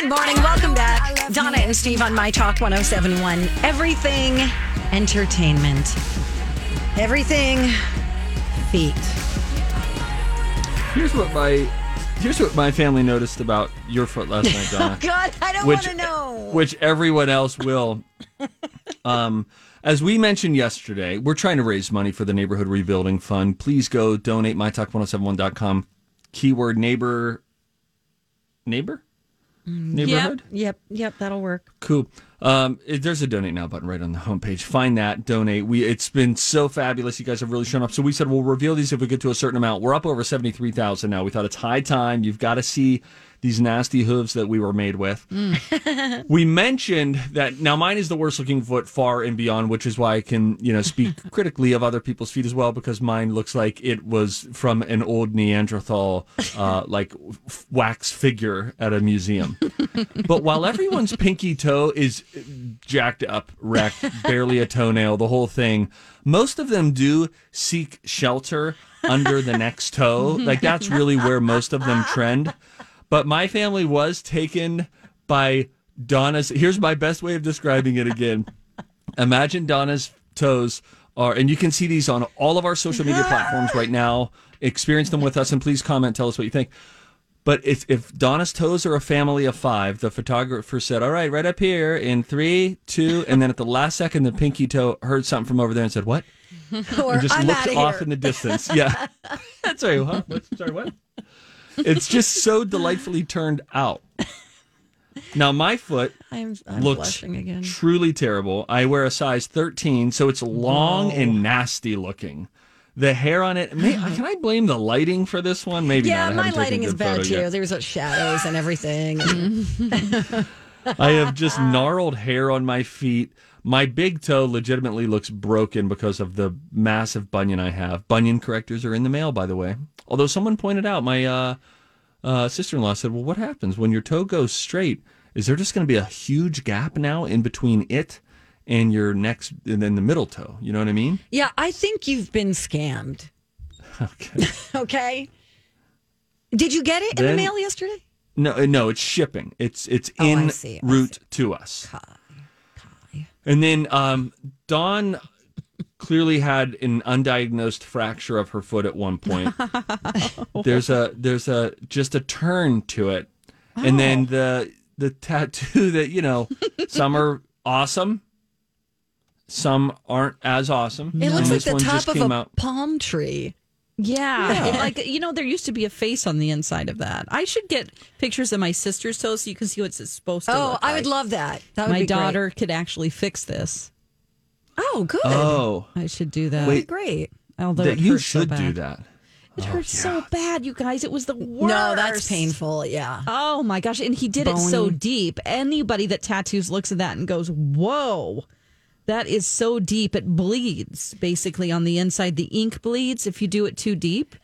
Good morning. Welcome back. Donna and Steve on My Talk 1071. Everything entertainment. Everything feet. Here's what my here's what my family noticed about your foot last night, Donna. God, I don't want to know. which everyone else will. um, as we mentioned yesterday, we're trying to raise money for the neighborhood rebuilding fund. Please go donate mytalk1071.com. Keyword neighbor neighbor neighborhood. Yep, yep, that'll work. Cool. Um, it- there's a donate now button right on the homepage. Find that, donate. We it's been so fabulous. You guys have really shown up. So we said we'll reveal these if we get to a certain amount. We're up over seventy three thousand now. We thought it's high time. You've got to see these nasty hooves that we were made with. we mentioned that now mine is the worst looking foot far and beyond, which is why I can you know speak critically of other people's feet as well because mine looks like it was from an old Neanderthal uh, like f- wax figure at a museum. but while everyone's pinky toe is jacked up, wrecked, barely a toenail, the whole thing, most of them do seek shelter under the next toe. Like that's really where most of them trend. But my family was taken by Donna's. Here's my best way of describing it again. Imagine Donna's toes are, and you can see these on all of our social media platforms right now. Experience them with us, and please comment. Tell us what you think. But if, if Donna's toes are a family of five, the photographer said, "All right, right up here in three, two, and then at the last second, the pinky toe heard something from over there and said, "What?" Or and just I'm looked off here. in the distance. Yeah, that's right. Huh? What? Sorry, what? It's just so delightfully turned out. Now my foot I'm, I'm looks truly terrible. I wear a size 13, so it's long and nasty looking. The hair on it. May, can I blame the lighting for this one? Maybe Yeah, not. I my haven't taken a lighting is bad too. yet. There's shadows and everything. I have just gnarled hair on my feet. My big toe legitimately looks broken because of the massive bunion I have. Bunion correctors are in the mail, by the way. Although someone pointed out, my uh, uh, sister-in-law said, "Well, what happens when your toe goes straight? Is there just going to be a huge gap now in between it and your next, and then the middle toe? You know what I mean?" yeah, I think you've been scammed. Okay. Okay. Did you get it in the mail yesterday? No, uh, no, it's shipping. It's it's Oh, in I route to us. And then um, Dawn clearly had an undiagnosed fracture of her foot at one point. there's a there's a just a turn to it, and then the the tattoo that you know some are awesome, some aren't as awesome. It looks like the one top just of came a out. palm tree. Yeah. It- like, you know, there used to be a face on the inside of that. I should get pictures of my sister's toes so you can see what it's supposed to Oh, look I would love that. That would My be great. daughter could actually fix this. Oh, good. Oh, I should do that. Wait. Great. Although that it you hurts so should do that. It oh, hurts so bad, you guys. It was the worst. No, that's painful. Yeah. Oh my gosh. And he did it so deep. Anybody that tattoos looks at that and goes, Whoa, that is so deep. It bleeds basically on the inside. The ink bleeds if you do it too deep.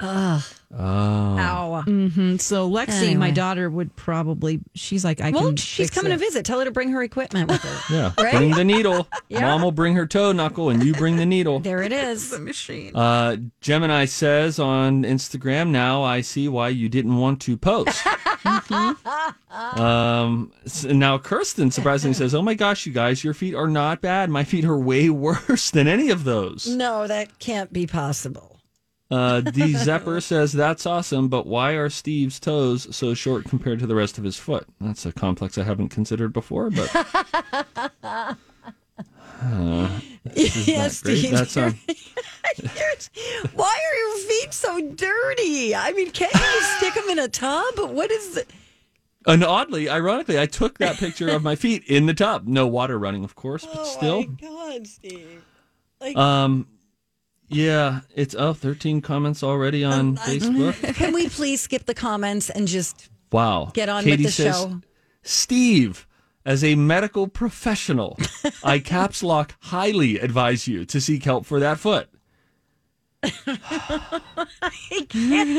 Ow. And so Lexi, Anyway. my daughter, would probably, she's like, I can. Well, she's fix coming it. to visit. Tell her to bring her equipment with her. Yeah, Right? bring the needle. Yeah. Mom will bring her toe knuckle, and you bring the needle. there it is. the machine. Uh, Gemini says on Instagram, now I see why you didn't want to post. Um, s- now Kirsten surprisingly says, oh my gosh, you guys, your feet are not bad. My feet are way worse than any of those. No, that can't be possible. Uh, D Zepper says, that's awesome, but why are Steve's toes so short compared to the rest of his foot? That's a complex I haven't considered before, but. Uh, Yes, that great? Steve. That's um, Why are your feet so dirty? I mean, can't you just stick them in a tub? What is the. And oddly, ironically, I took that picture of my feet in the tub. No water running, of course, but still. Oh my God, Steve. Um, yeah, it's oh, 13 comments already on Facebook. Can we please skip the comments and just Wow. get on Katie with the says, show? Steve, as a medical professional, I caps lock highly advise you to seek help for that foot.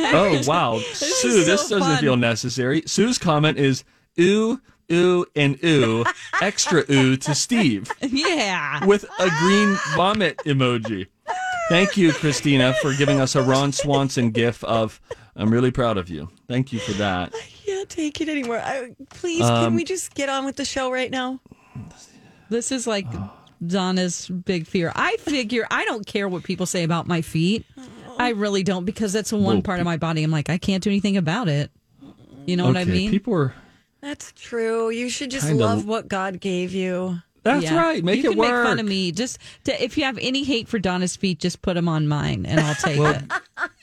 oh wow, Sue, this so doesn't fun. feel necessary. Sue's comment is ooh, ooh, and ooh, extra ooh to Steve yeah. with a green vomit emoji. Thank you, Christina, for giving us a Ron Swanson gif of I'm really proud of you. Thank you for that. Yeah, can't take it anymore. I, please, Um, can we just get on with the show right now? This is like Donna's big fear. I figure I don't care what people say about my feet. I really don't because that's the one Well, part of my body I'm like I can't do anything about it. You know what I mean? people are. That's true. You should just Kinda- love what God gave you. That's Yeah. right. Make you it can work. Make fun of me. Just to, if you have any hate for Donna's feet, just put them on mine, and I'll take it.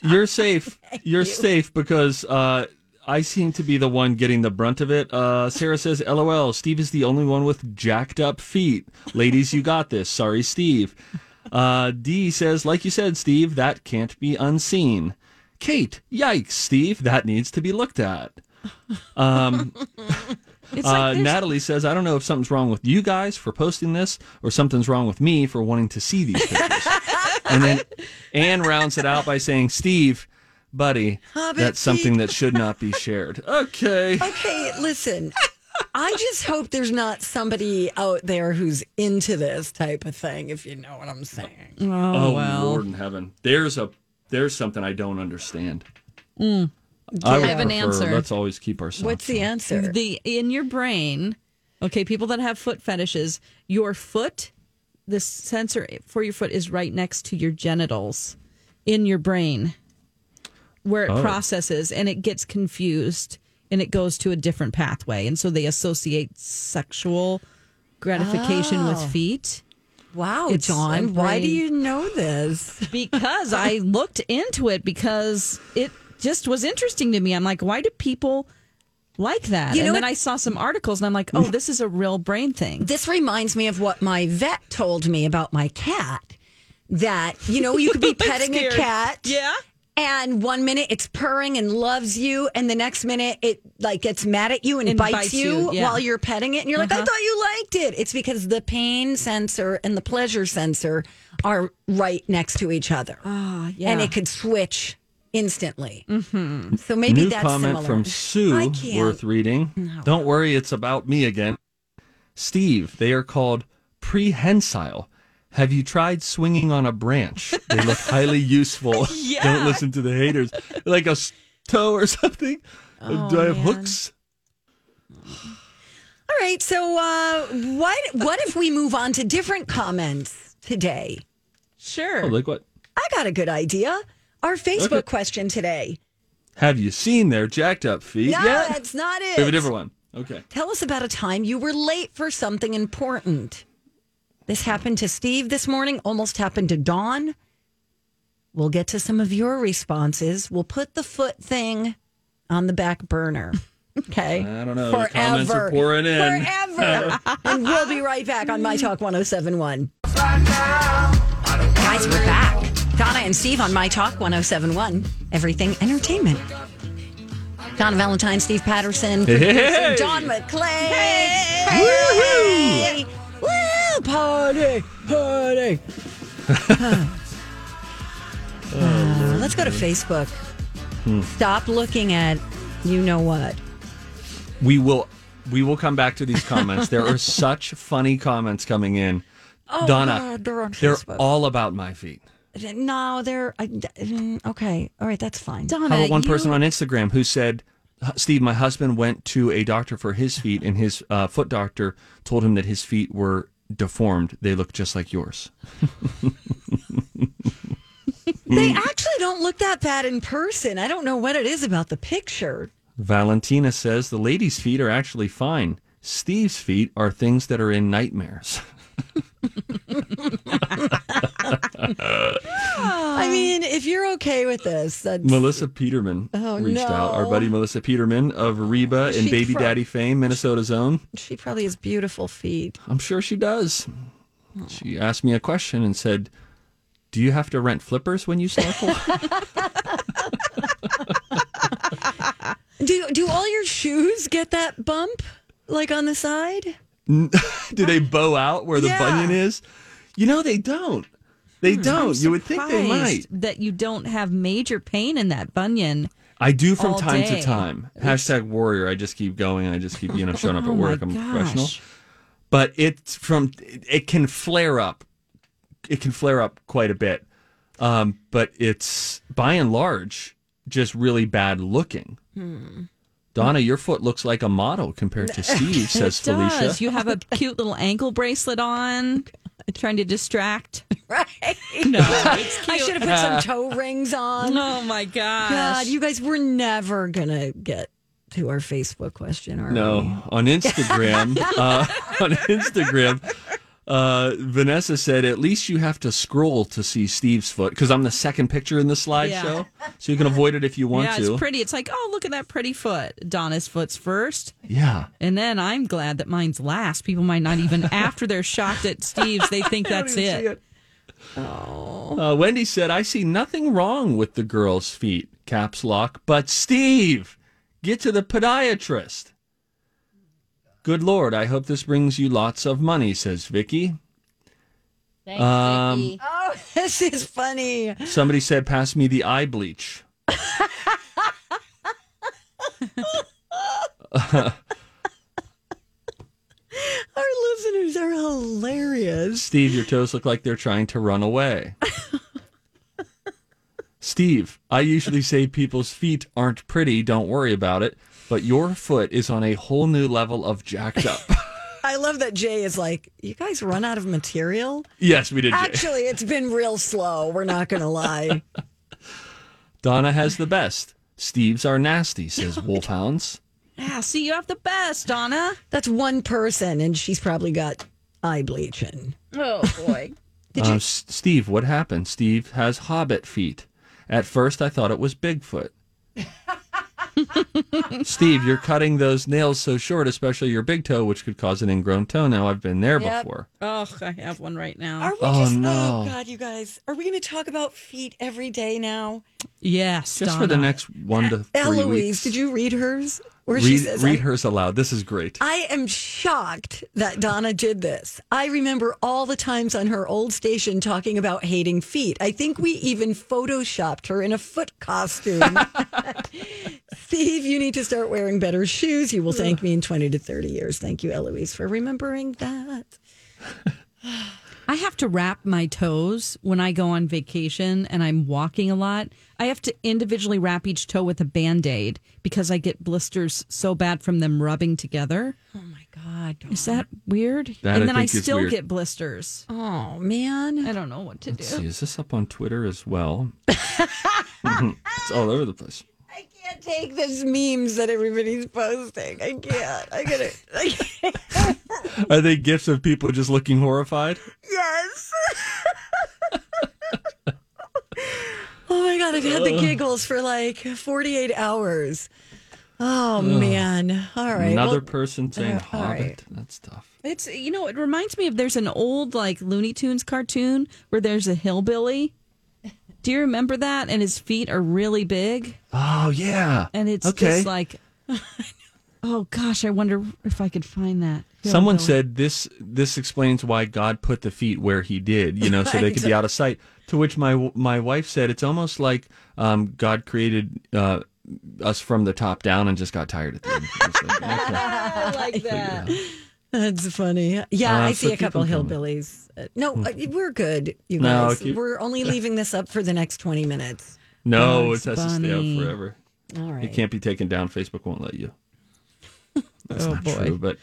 You're safe. You're safe because uh, I seem to be the one getting the brunt of it. Uh, Sarah says, "LOL." Steve is the only one with jacked up feet. Ladies, you got this. Sorry, Steve. Uh, D says, "Like you said, Steve, that can't be unseen." Kate, yikes, Steve, that needs to be looked at. It's Uh, like Natalie says, I don't know if something's wrong with you guys for posting this or something's wrong with me for wanting to see these pictures. and then Anne rounds it out by saying, Steve, buddy, Hobbit that's something that should not be shared. Okay. Okay, listen. I just hope there's not somebody out there who's into this type of thing, if you know what I'm saying. oh, Oh, well. Lord in heaven. There's a there's something I don't understand. I, would Mm. I have an answer. Let's always keep ourselves. What's the answer? the in your brain okay people that have foot fetishes your foot the sensor for your foot is right next to your genitals in your brain where it Oh. processes and it gets confused and it goes to a different pathway and so they associate sexual gratification with oh. feet Wow, It's a Dawn, why do you know this? because I looked into it because it just was interesting to me. I'm like, why do people like that? You know and then I saw some articles and I'm like, oh, this is a real brain thing. This reminds me of what my vet told me about my cat. That, you know, you could be I'm petting a cat. Yeah. And one minute it's purring and loves you, and the next minute it like gets mad at you and, And bites, bites you, you, yeah. while you're petting it, and you're like, I Uh-huh. thought you liked it. It's because the pain sensor and the pleasure sensor are right next to each other, Ah, yeah. and it could switch instantly. Mm-hmm. So maybe New that's comment similar. from Sue can't. worth reading. Don't worry, it's about me again. Steve, they are called prehensile. Have you tried swinging on a branch? They look highly useful. Yeah. Don't listen to the haters. Like a toe or something. Oh, Do I have man. hooks? All right. So uh, what what if we move on to different comments today? Sure. Oh, like what? I got a good idea. Our Facebook Okay. question today. Have you seen their jacked up feet No, yet? that's not it. We have a different one. Okay. Tell us about a time you were late for something important. This happened to Steve this morning, almost happened to Dawn. We'll get to some of your responses. We'll put the foot thing on the back burner. Okay. I don't know. The comments are pouring in. Forever. and we'll be right back on My Talk 1071. Guys, we're back. Donna and Steve on My Talk 1071. Everything Entertainment. Donna Valentine, Steve Patterson, Hey, hey, producer hey. Dawn McClain. Hey! Woo! Party! Party! Uh, let's go to Facebook. Hmm. Stop looking at you know what. We will we will come back to these comments. there are such funny comments coming in. Donna, Oh, God, they're on they're all about my feet. No, they're mm, okay. All right, that's fine. Donna, How about one you- person on Instagram who said, Steve, my husband went to a doctor for his feet, and his uh, foot doctor told him that his feet were deformed. They look just like yours. They actually don't look that bad in person. I don't know what it is about the picture. Valentina says the lady's feet are actually fine. Steve's feet are things that are in nightmares. I mean, if you're okay with this, that's, Melissa Peterman Oh, reached out. Our buddy Melissa Peterman of Reba and She Baby pro- Daddy fame, Minnesota's own. she probably has beautiful feet. I'm sure she does. She asked me a question and said, Do you have to rent flippers when you snorkel? Do do all your shoes get that bump like on the side? Do they bow out where the Yeah. bunion is? You know, they don't. They don't. You would think they might. That you don't have major pain in that bunion. I do from time day. to time. Hashtag warrior. I just keep going. I just keep, you know, showing up Oh at my work. I'm a professional. But it's from, it can flare up. It can flare up quite a bit. Um, but it's by and large just really bad looking. Hmm. Donna, your foot looks like a model compared to Steve, says It Felicia. does. You have a cute little ankle bracelet on, trying to distract. Right. No, it's cute. I should have put some toe rings on. Oh my gosh. God, you guys were never gonna get to our Facebook question, are we? No, on Instagram, uh, on Instagram, uh, Vanessa said, "At least you have to scroll to see Steve's foot because I'm the second picture in the slideshow, so you can avoid it if you want yeah, to." it's pretty. It's like, oh, look at that pretty foot. Donna's foot's first. Yeah, And then I'm glad that mine's last. People might not even, after they're shocked at Steve's, they think that's it. uh, Wendy said, "I see nothing wrong with the girl's feet." Caps lock, but Steve, get to the podiatrist. Good Lord, I hope this brings you lots of money," says Vicky. Thanks, Um, Vicky. Oh, this is funny. Somebody said, "Pass me the eye bleach." Our listeners are hilarious. Steve, your toes look like they're trying to run away. Steve, I usually say people's feet aren't pretty, don't worry about it, but your foot is on a whole new level of jacked up. I love that Jay is like, you guys run out of material? yes, we did. Jay. Actually, it's been real slow. We're not going to lie. Donna has the best. Steve's are nasty, says Wolfhounds. Yeah, see, you have the best, Donna. That's one person, and she's probably got eye bleaching. Oh, boy. Uh, S- Steve, what happened? Steve has hobbit feet. At first, I thought it was Bigfoot. Steve, you're cutting those nails so short, especially your big toe, which could cause an ingrown toenail. I've been there Yep. before. oh, I have one right now. Are we Oh, just, oh, no. oh, God, you guys, are we going to talk about feet every day now? yes, Just Donna. for the next one to three Eloise, weeks. did you read hers? Where she says, read hers aloud. This is great. I am shocked that Donna did this. I remember all the times on her old station talking about hating feet. I think we even photoshopped her in a foot costume. Steve, you need to start wearing better shoes. You will thank me in 20 to 30 years. Thank you, Eloise, for remembering that. I have to wrap my toes when I go on vacation and I'm walking a lot. I have to individually wrap each toe with a band aid because I get blisters so bad from them rubbing together. Oh my God. Is that weird? That and I then I think still weird. get blisters. Oh, man. I don't know what to Let's do. see, is this up on Twitter as well? it's all over the place. I can't take this memes that everybody's posting. I can't. I gotta. I can't. Are they gifs of people just looking horrified? Yes. oh my god, I've had the giggles for like 48 hours. Oh man. All right. Another well, person saying uh, Hobbit. right. That's tough. It's you know, it reminds me of there's an old like Looney Tunes cartoon where there's a hillbilly. Do you remember that? And his feet are really big, Oh yeah. and it's okay. just like, oh gosh, I wonder if I could find that. Someone said this. This explains why God put the feet where He did. You know, so they could be out of sight. To which my my wife said, it's almost like um, God created uh, us from the top down and just got tired of the end. It's like, okay. I like that. That's funny. Yeah, Uh, I see a couple hillbillies. Uh, no, uh, we're good, you No, guys. keep- We're only leaving this up for the next 20 minutes. No, Bugs it has to stay up forever. All right. It can't be taken down. Facebook won't let you. That's Oh, not boy. true, but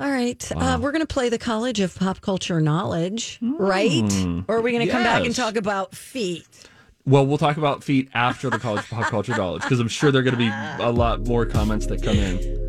All right. Uh, we're going to play the College of Pop Culture Knowledge, right? Or are we going to come back and talk about feet? Well, we'll talk about feet after the college of pop culture knowledge because I'm sure there are going to be a lot more comments that come in.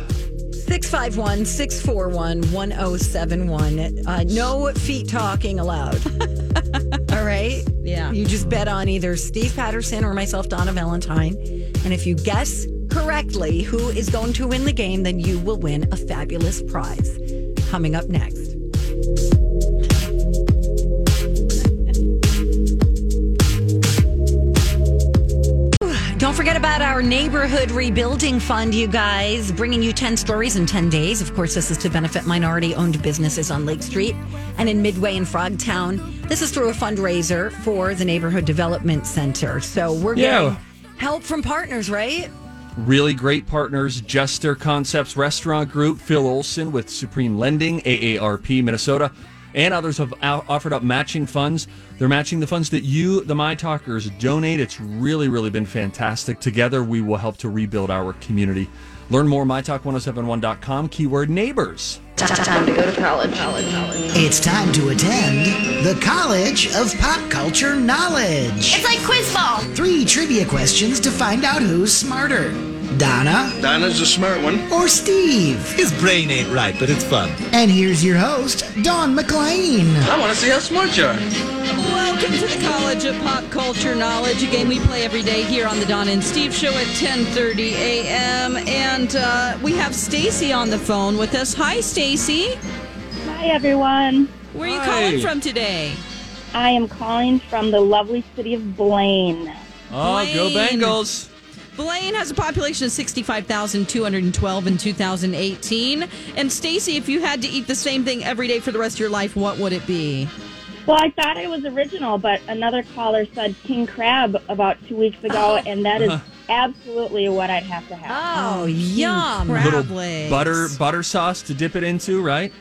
651 641 1071. Uh, No feet talking allowed. All right? Yeah. You just bet on either Steve Patterson or myself, Donna Valentine. And if you guess correctly who is going to win the game, then you will win a fabulous prize. Coming up next. Don't forget about our neighborhood rebuilding fund, you guys, bringing you 10 stories in 10 days. Of course, this is to benefit minority owned businesses on Lake Street and in Midway and Frogtown. This is through a fundraiser for the Neighborhood Development Center. So we're Yeah. getting help from partners, right? Really great partners Jester Concepts Restaurant Group, Phil Olson with Supreme Lending, AARP Minnesota, and others have out- offered up matching funds. They're matching the funds that you, the My Talkers, donate. It's really, really been fantastic. Together, we will help to rebuild our community. Learn more, mytalk1071.com, keyword neighbors. Time to go to college. college, college. It's time to attend the College of Pop Culture Knowledge. It's like quiz ball. Three trivia questions to find out who's smarter Donna Donna's a smart one. or Steve. His brain ain't right, but it's fun. And here's your host, Dawn McClain. I want to see how smart you are. Welcome to the College of Pop Culture Knowledge, a game we play every day here on the Don and Steve Show at 10:30 a.m. And uh, we have Stacy on the phone with us. Hi, Stacy. Hi, everyone. Where are you Hi. calling from today? I am calling from the lovely city of Blaine. Oh, go Bengals. Blaine has a population of 65,212 in 2018. And Stacy, if you had to eat the same thing every day for the rest of your life, what would it be? Well, I thought it was original, but another caller said king crab about two weeks ago, oh. and that is uh-huh. absolutely what I'd have to have. Oh, oh yum. crab. Little legs. butter butter sauce to dip it into, right?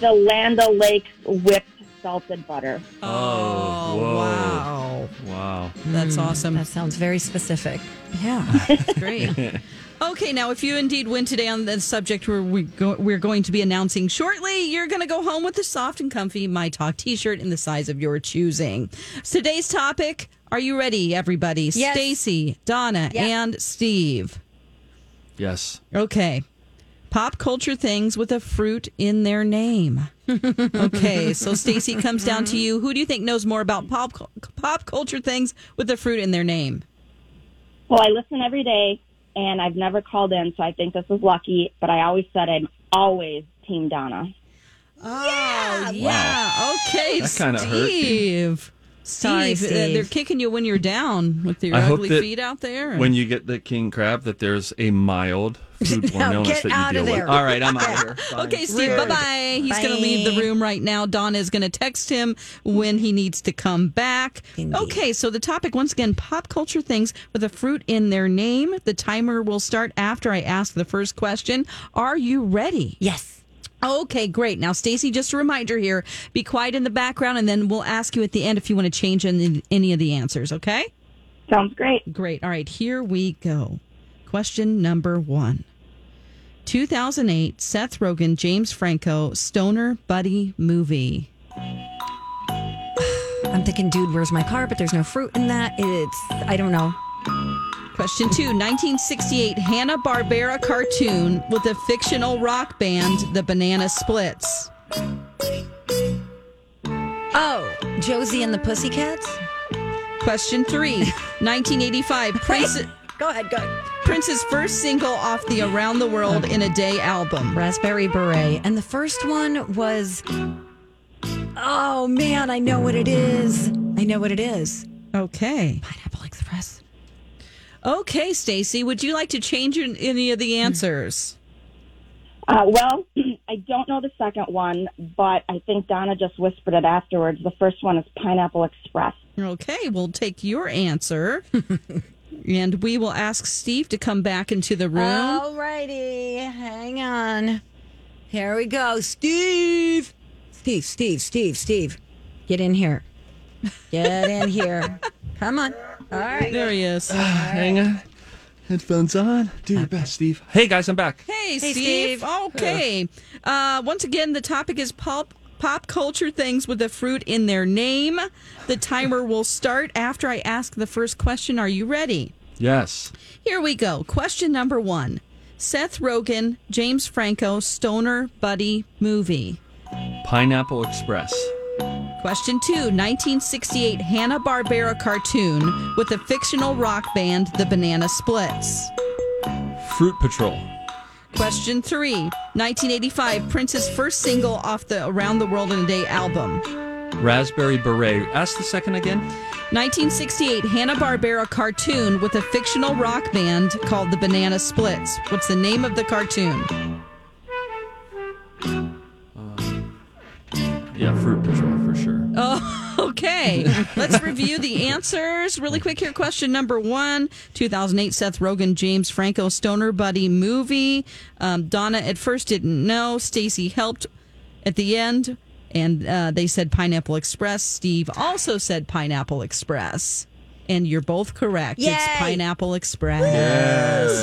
The Land O'Lakes whipped salted butter. Oh, oh, whoa. wow. Wow. That's hmm. awesome. That sounds very specific. Yeah. Great. Okay, now if you indeed win today on the subject where we go, we're going to be announcing shortly, you're going to go home with a soft and comfy My Talk T-shirt in the size of your choosing. Today's topic: Are you ready, everybody? Yes. Stacy, Donna, Yes. and Steve. Yes. Okay. Pop culture things with a fruit in their name. okay, so Stacy comes down to you. Who do you think knows more about pop pop culture things with a fruit in their name? Well, I listen every day, and I've never called in, so I think this is lucky, but I always said I'm always Team Donna. Oh, yeah. Okay, That kinda hurt. Steve. Sorry, Steve, uh, Steve. they're kicking you when you're down with your I hope ugly that feet out there. When you get the king crab, that there's a mild foodborne Now illness get that you out deal of there. with. All right, I'm out of here. Fine. Okay, Steve, bye bye. He's going to leave the room right now. Donna is going to text him when he needs to come back. Indeed. Okay, so the topic, once again, pop culture things with a fruit in their name. The timer will start after I ask the first question. Are you ready? yes. Okay, great. Now, Stacy, just a reminder here be quiet in the background, and then we'll ask you at the end if you want to change any, any of the answers, okay? Sounds great. Great. All right, here we go. Question number one 2008 Seth Rogen, James Franco, Stoner Buddy movie. I'm thinking, dude, where's my car? But there's no fruit in that. It's, I don't know. Question two 1968 Hanna Barbera cartoon with a fictional rock band, the Banana Splits. Oh, Josie and the Pussycats? Question three 1985 Prince, Go ahead, go ahead. Prince's first single off the Around the World in a Day album. Raspberry Beret. And the first one was, oh man, I know what it is. I know what it is. Okay. Pineapple Express. Okay, Stacy, would you like to change any of the answers? Uh, well, I don't know the second one, but I think Donna just whispered it afterwards. The first one is Pineapple Express. Okay, we'll take your answer. and we will ask Steve to come back into the room. All righty. Hang on. Here we go. Steve. Steve, Steve, Steve, Steve. Get in here. Get in here. Come on. All right. There he is. Hang on. Headphones on. Do your best, Steve. Hey, guys, I'm back. Hey, Hey, Steve. Steve. Okay. Uh, once again, the topic is pulp. Pop culture things with a fruit in their name. The timer will start after I ask the first question. Are you ready? Yes. Here we go. Question number one Seth Rogen, James Franco, Stoner Buddy movie. Pineapple Express. Question two 1968 Hanna-Barbera cartoon with the fictional rock band The Banana Splits. Fruit Patrol. Question three 1985 Prince's first single off the Around the World in a Day album. Raspberry Beret. Ask the second again. 1968 Hanna-Barbera cartoon with a fictional rock band called The Banana Splits. What's the name of the cartoon? Uh, yeah, Fruit Patrol. Oh, okay. Let's review the answers really quick here. Question number one 2008 Seth Rogen, James Franco, Stoner Buddy movie. Um, Donna at first didn't know. Stacy helped at the end, and uh, they said Pineapple Express. Steve also said Pineapple Express. And you're both correct. It's Pineapple Express.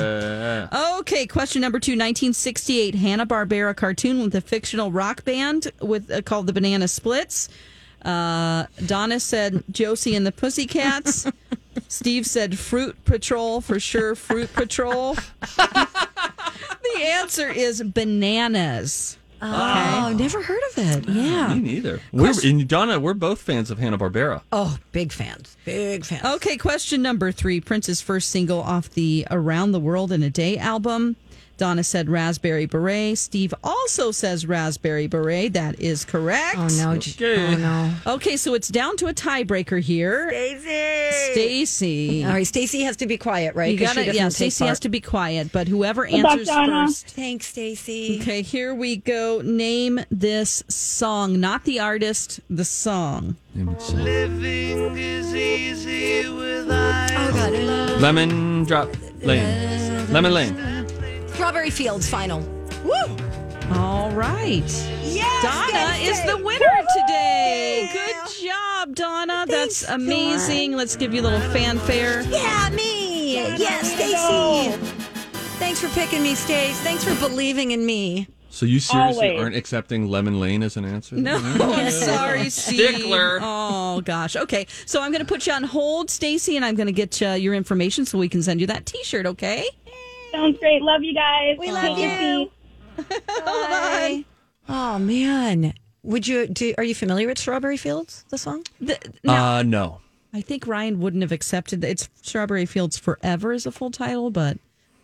Yeah. Okay, question number two 1968 Hanna Barbera cartoon with a fictional rock band with uh, called the Banana Splits. Uh, Donna said Josie and the Pussycats. Steve said Fruit Patrol for sure. Fruit Patrol. the answer is bananas. Oh, never heard of it. Yeah. Me neither. We're, and Donna, we're both fans of Hanna Barbera. Oh, big fans. Big fans. Okay, question number three Prince's first single off the Around the World in a Day album. Donna said Raspberry Beret. Steve also says Raspberry Beret. That is correct. Oh, no. Okay. Oh, no. Okay, so it's down to a tiebreaker here. Stacy. Stacy. All right, Stacy has to be quiet, right? You gotta, yeah, take Stacy has to be quiet, but whoever Good luck, answers Donna. first. Thanks, Stacy. Okay, here we go. Name this song, not the artist, the song. Oh, God. Lemon Drop Lane. Lemon Lane. Strawberry Fields final. Woo! All right. Yes, Donna Stacy. is the winner today. Good job, Donna. That's Thanks, amazing. Let's give you a little fanfare. Yeah, me. Yes, Stacy. Thanks for picking me, Stace. Thanks for believing in me. So you seriously Always. aren't accepting Lemon Lane as an answer? No, mm-hmm. I'm sorry, Steve. Stickler. Oh gosh. Okay, so I'm going to put you on hold, Stacy, and I'm going to get you your information so we can send you that T-shirt. Okay? Sounds great. Love you guys. We love you. easy. Bye. Oh man, would you? Do, are you familiar with Strawberry Fields? The song? The, now, Uh, no. I think Ryan wouldn't have accepted that it's Strawberry Fields Forever is a full title, but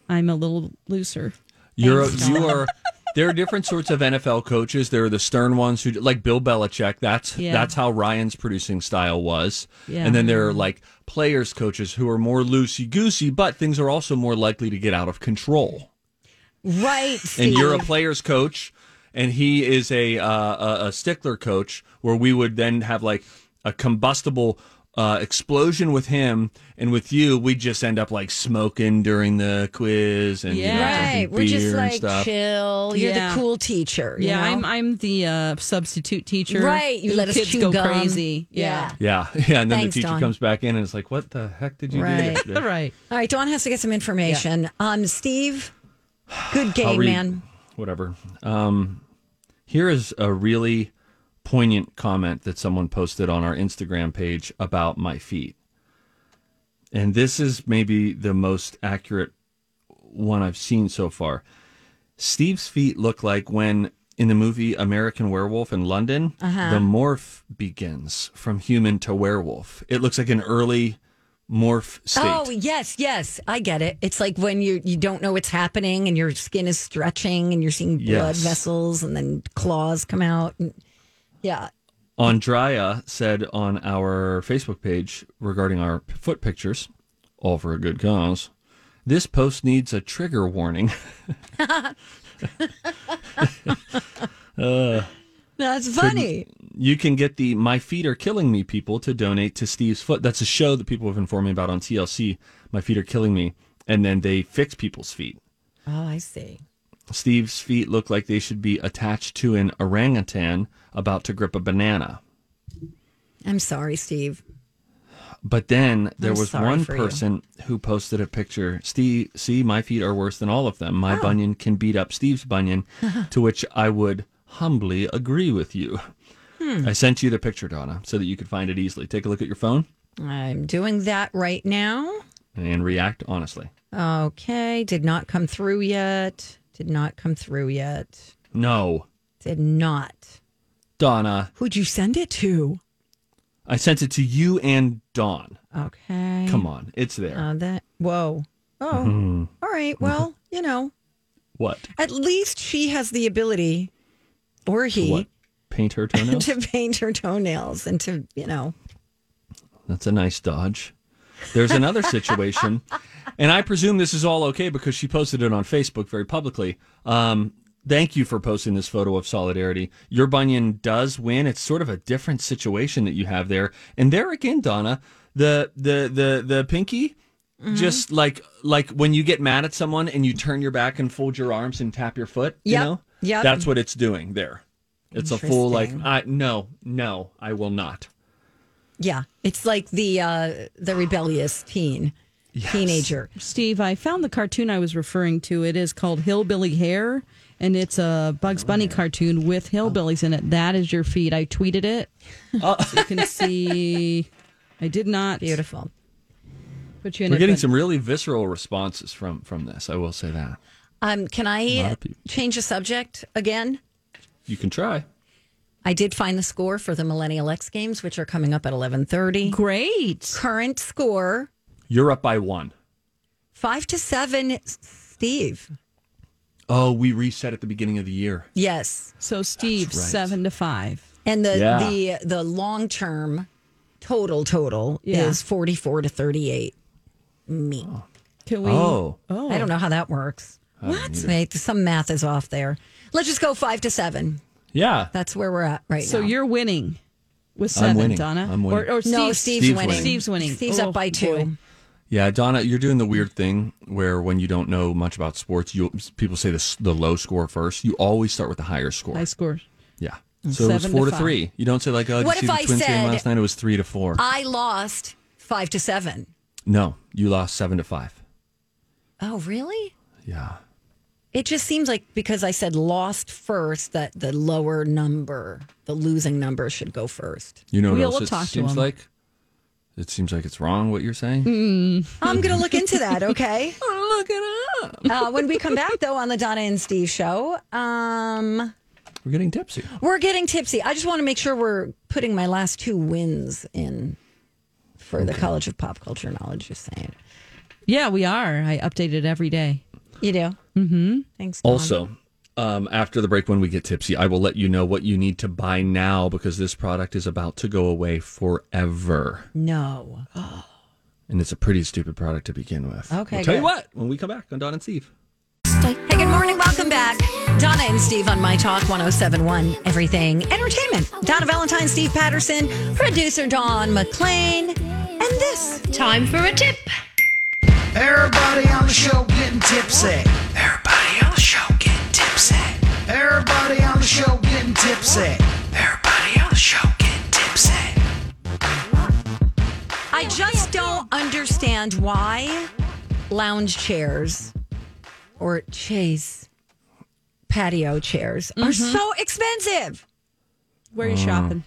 I'm a little looser. You're Thanks, you are. There are different sorts of NFL coaches. There are the stern ones who, like Bill Belichick. That's Yeah. that's how Ryan's producing style was. Yeah. And then there are like players coaches who are more loosey goosey, but things are also more likely to get out of control. Right. And you're a players coach, and he is a uh, a, a stickler coach, where we would then have like a combustible. Uh, explosion with him and with you, we just end up like smoking during the quiz and you know, Yeah. drinking Right. We're just and like stuff. chill. You're Yeah. the cool teacher. you Yeah, know? I'm I'm the uh, substitute teacher. Right, you The let us kids chew go gum. crazy. Yeah. Yeah, yeah, and then Thanks, the teacher Dawn. comes back in and it's like, "What the heck did you Right. do?" yesterday?" right. All right, Dawn has to get some information. Um, Steve, good I'll game, read- man. Whatever. Um, here is a really poignant comment that someone posted on our Instagram page about my feet, and this is maybe the most accurate one I've seen so far. Steve's feet look like when in the movie American Werewolf in London, Uh-huh. the morph begins from human to werewolf. It looks like an early morph state. Oh yes, yes, I get it. It's like when you you don't know what's happening and your skin is stretching and you're seeing blood Yes. vessels and then claws come out. And, yeah, Andrea said on our Facebook page regarding our foot pictures, all for a good cause. This post needs a trigger warning. that's uh, funny. you can get the My Feet Are Killing Me people to donate to Steve's Foot. That's a show that people have informed me about on TLC. My Feet Are Killing Me. And then they fix people's feet. Oh, I see. Steve's feet look like they should be attached to an orangutan about to grip a banana. I'm sorry, Steve. But then there I'm was one for you. person who posted a picture. Steve, see, my feet are worse than all of them. Oh. My bunion can beat up Steve's bunion, to which I would humbly agree with you. Hmm. I sent you the picture, Donna, so that you could find it easily. Take a look at your phone I'm doing that right now. and react honestly. Okay, did not come through yet. Did not come through yet. No, Did not. Donna, Who'd you send it to? I sent it to you and Dawn. Okay. Come on, it's there. Uh, that. Whoa. Oh. Mhm. All right. Well, you know, What? at least she has the ability, or he, What? Paint her toenails? to paint her toenails and to, you know. That's a nice dodge. There's another situation, and I presume this is all okay because she posted it on Facebook very publicly. Um, thank you for posting this photo of solidarity. Your bunion does win. It's sort of a different situation that you have there, and there again, Donna, the the the the pinky. Just like like when you get mad at someone and you turn your back and fold your arms and tap your foot, you know, yeah, that's what it's doing there. It's a full like, I, no, no, I will not. Yeah, it's like the uh the rebellious teen, teenager. Steve, I found the cartoon I was referring to. It is called Hillbilly Hare, and it's a Bugs Bunny cartoon with hillbillies in it. That is your feed. I tweeted it. So you can see. I did not. Beautiful. Put you in We're getting but- some really visceral responses from from this. I will say that. Um, can I change the subject again? You can try. I did find the score for the Millennial X Games, which are coming up at eleven thirty. Great. Current score You're up by one. five to seven. Steve. Oh, we reset at the beginning of the year. Yes. So Steve, right. seven to five. And the Yeah. the the long term total total Yeah. is forty four to thirty eight. Me. Oh. Can we? Oh. oh. I don't know how that works. What? Wait, some math is off there. Let's just go five to seven. Yeah. That's where we're at right So now. you're winning with I'm 7 winning. Donna. I'm winning. Or, or no, Steve's, Steve's, Steve's winning. winning. Steve's winning. Steve's Oh, up by two. boy. Yeah, Donna, you're doing the weird thing where when you don't know much about sports, you people say the the low score first. You always start with the higher score. high scores. Yeah. So it was four to to, three. You don't say like, oh, did What you see if the I Twins game said- last night? It was three to four. I lost five to seven. no, you lost seven to five. Oh, really? Yeah. It just seems like because I said lost first, that the lower number, the losing number, should go first. You know what We'll else it talk to seems him. like? It seems like it's wrong what you're saying. I'm going to look into that. Okay. Look it up. Uh, when we come back, though, on the Donna and Steve show, um, We're getting tipsy. we're getting tipsy. I just want to make sure we're putting my last two wins in for the College of Pop Culture Knowledge. Just saying. Yeah, we are. I update it every day. You do? Mm-hmm. Thanks. Dawn. Also, um, after the break, when we get tipsy, I will let you know what you need to buy now because this product is about to go away forever. no. And it's a pretty stupid product to begin with. Okay, I'll tell you good. what, when we come back on Don and Steve. Hey, good morning. Welcome back. Donna and Steve on My Talk 1071, Everything Entertainment. Donna Valentine, Steve Patterson, producer Dawn McClain, and this. Time for a tip. Everybody on the show getting tipsy. Everybody tipsy. Everybody on the show getting tipsy. Everybody on the show getting tipsy. I just don't understand why lounge chairs or chase patio chairs are mm-hmm. so expensive. Where are you shopping?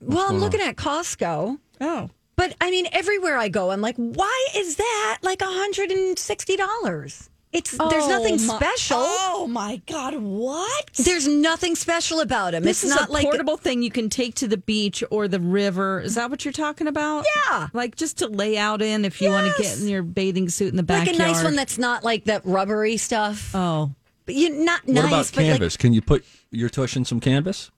Well, I'm looking at Costco. Oh. But I mean, everywhere I go, I'm like, why is that like $160? It's there's oh nothing my- special. Oh my God! What? There's nothing special about them. This it's is not like a like portable thing you can take to the beach or the river. Is that what you're talking about? Yeah. like just to lay out in if you want to get in your bathing suit in the backyard. like a nice one that's not like that rubbery stuff. oh, But you not What nice, about but like canvas? Can you put your tush in some canvas?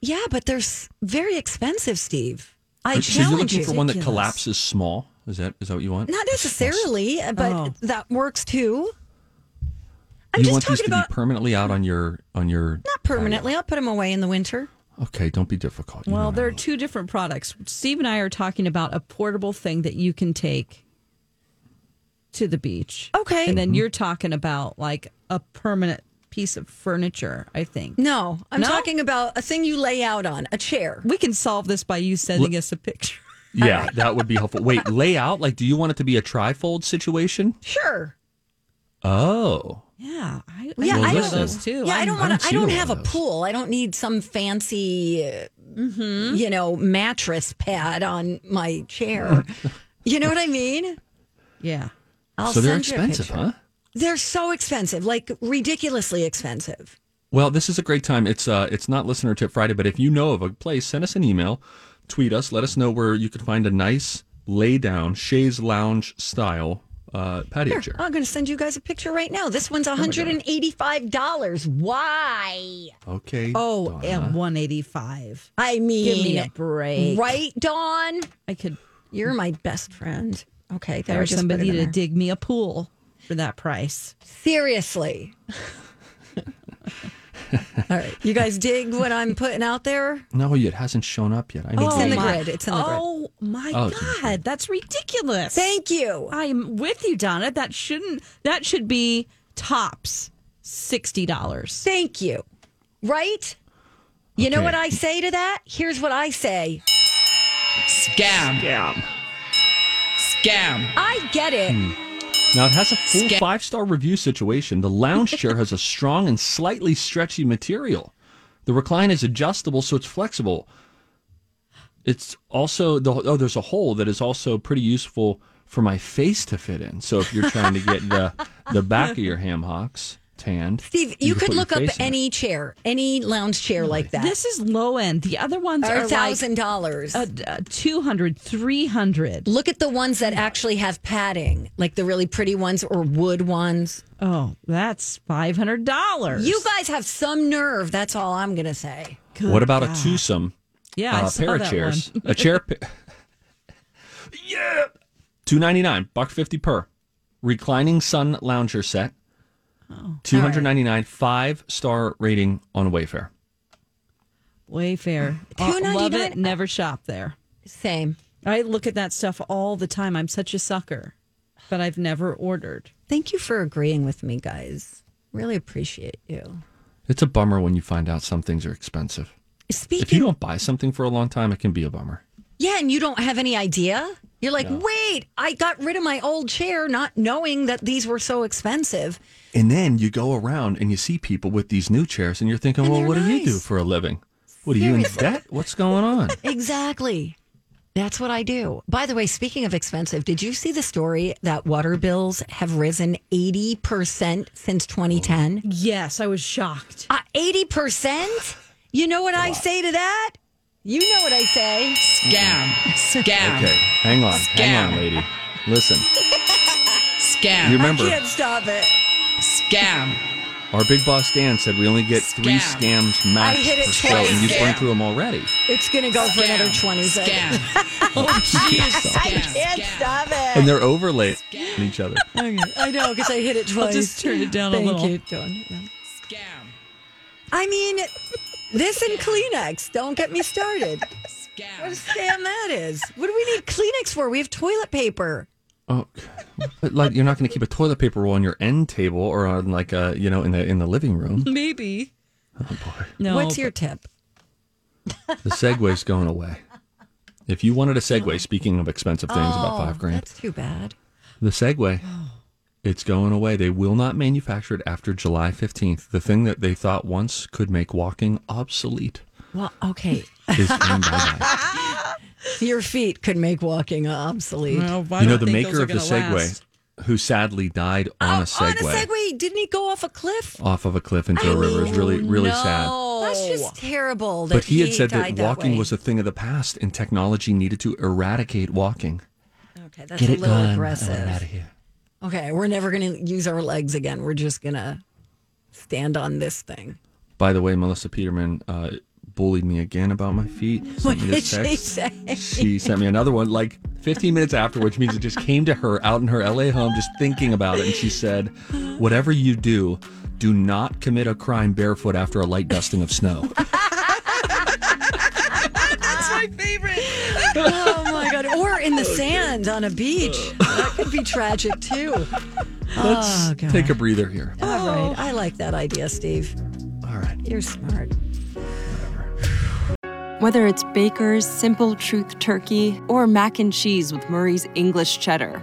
yeah, but they're very expensive, Steve. I so you're challenge looking you. for one that collapses small. Is that is that what you want? Not necessarily, but Oh. that works too. I'm you just want these to about be permanently out on your on your not permanently. I'll put them away in the winter. Okay, don't be difficult. You Well, there are two different products. Steve and I are talking about a portable thing that you can take to the beach. Okay. And Mm-hmm. then you're talking about like a permanent piece of furniture, I think. No, I'm No? talking about a thing you lay out on a chair. We can solve this by you sending us a picture. Yeah, that would be helpful. Wait, layout? Like, do you want it to be a trifold situation? Sure. Oh, Yeah, I, Yeah, I Well, I listen. those too. Yeah, I I'm- don't I want don't to. I don't have a pool. I don't need some fancy, uh, Mm-hmm. you know, mattress pad on my chair. you know what I mean? Yeah. I'll so they're send you a expensive, picture. huh? They're so expensive, like ridiculously expensive. Well, this is a great time. It's uh, it's not listener tip Friday, but if you know of a place, send us an email, tweet us, let us know where you can find a nice lay down chaise lounge style uh, patio Here, chair. I'm going to send you guys a picture right now. This one's $185. Why? Okay. Oh, Donna. and 185. I mean, Give me a break. right, Dawn? I could You're my best friend. Okay, there. hire just somebody to dig me a pool for that price. Seriously. All right, you guys dig what I'm putting out there? No, it hasn't shown up yet. I know. It's in the grid. It's in the grid. Oh my Oh, it's in the god, that's ridiculous. Thank you. I'm with you, Donna. That shouldn't. That should be tops sixty dollars. Thank you. Right? You know Okay. what I say to that? Here's what I say. Scam. Scam. Scam. I get it. Hmm. Now it has a full five star review situation. The lounge chair has a strong and slightly stretchy material. The recline is adjustable, so it's flexible. It's also the oh, there's a hole that is also pretty useful for my face to fit in. So if you're trying to get the the back of your ham hocks tanned, Steve, you, can could look up face in it. any chair, any lounge chair like that. This is low end. The other ones are are thousand dollars. uh, uh, 200 300 Look at the ones that actually have padding, like the really pretty ones or wood ones. Oh, that's $500. You guys have some nerve. That's all I'm gonna say. What about a twosome? Yeah, I uh, saw pair of that chairs. one. a chair. pa- yeah, two ninety nine, buck fifty per. Reclining sun lounger set. Oh. Two hundred ninety nine, five star rating on Wayfair. Wayfair. Uh, love it. Never shop there. Same. I look at that stuff all the time. I'm such a sucker, but I've never ordered. Thank you for agreeing with me, guys. Really appreciate you. It's a bummer when you find out some things are expensive. Speaking, If you don't buy something for a long time, it can be a bummer. yeah, and you don't have any idea. You're like, wait, I got rid of my old chair, not knowing that these were so expensive. And then you go around and you see people with these new chairs, and you're thinking, And well, they're what do you do for a living? What are you in debt? What's going on? Exactly. That's what I do. By the way, speaking of expensive, did you see the story that water bills have risen 80% since 2010? Yes, I was shocked. Uh, 80%? You know what I say to that? You know what I say. Scam. Scam. Okay, hang on, hang on, Scam. lady. Listen, Scam. you remember I Can't stop it. Scam. our big boss Dan said we only get three scams max I hit it per show, and you've burned Scam. through them already. It's going to go for another 20 seconds. Scam. Oh, jeez. I can't stop it. and they're overlaid on each other. Okay. I know because I hit it twice. I'll just turn it down a Thank little. you, Dawn. Yeah. Scam. I mean, this and Kleenex. Don't get me started. What a Scam. scam that is. What do we need Kleenex for? We have toilet paper. Oh, but like you're not going to keep a toilet paper roll on your end table or on like a you know in the in the living room. Maybe. Oh boy, No. What's your tip? the Segway's going away. If you wanted a Segway, speaking of expensive things, about oh, five grand, Oh, That's too bad. the Segway, oh, it's going away. They will not manufacture it after July 15th. The thing that they thought once could make walking obsolete Well, okay. is going bye-bye. Your feet could make walking obsolete. Well, I You know, the maker of the Segway, last. who sadly died oh, on Oh, a Segway, On a Segway, didn't he go off a cliff? off of a cliff into a river, is really, really sad. That's just terrible. That But he had said died that walking way. was a thing of the past, and technology needed to eradicate walking. okay. That's Get a it little done. aggressive. Okay, we're never going to use our legs again. We're just going to stand on this thing. By the way, Melissa Peterman uh, bullied me again about my feet. What did she say? She sent me another one like 15 minutes after, which means it just came to her out in her LA home just thinking about it. And she said, Whatever you do, do not commit a crime barefoot after a light dusting of snow. Oh my god! Or in the oh, sand on a beach. That could be tragic too. Let's oh god! take a breather here. All right, oh. I like that idea, Steve. All right. You're smart. Whether it's Baker's Simple Truth Turkey or mac and cheese with Murray's English Cheddar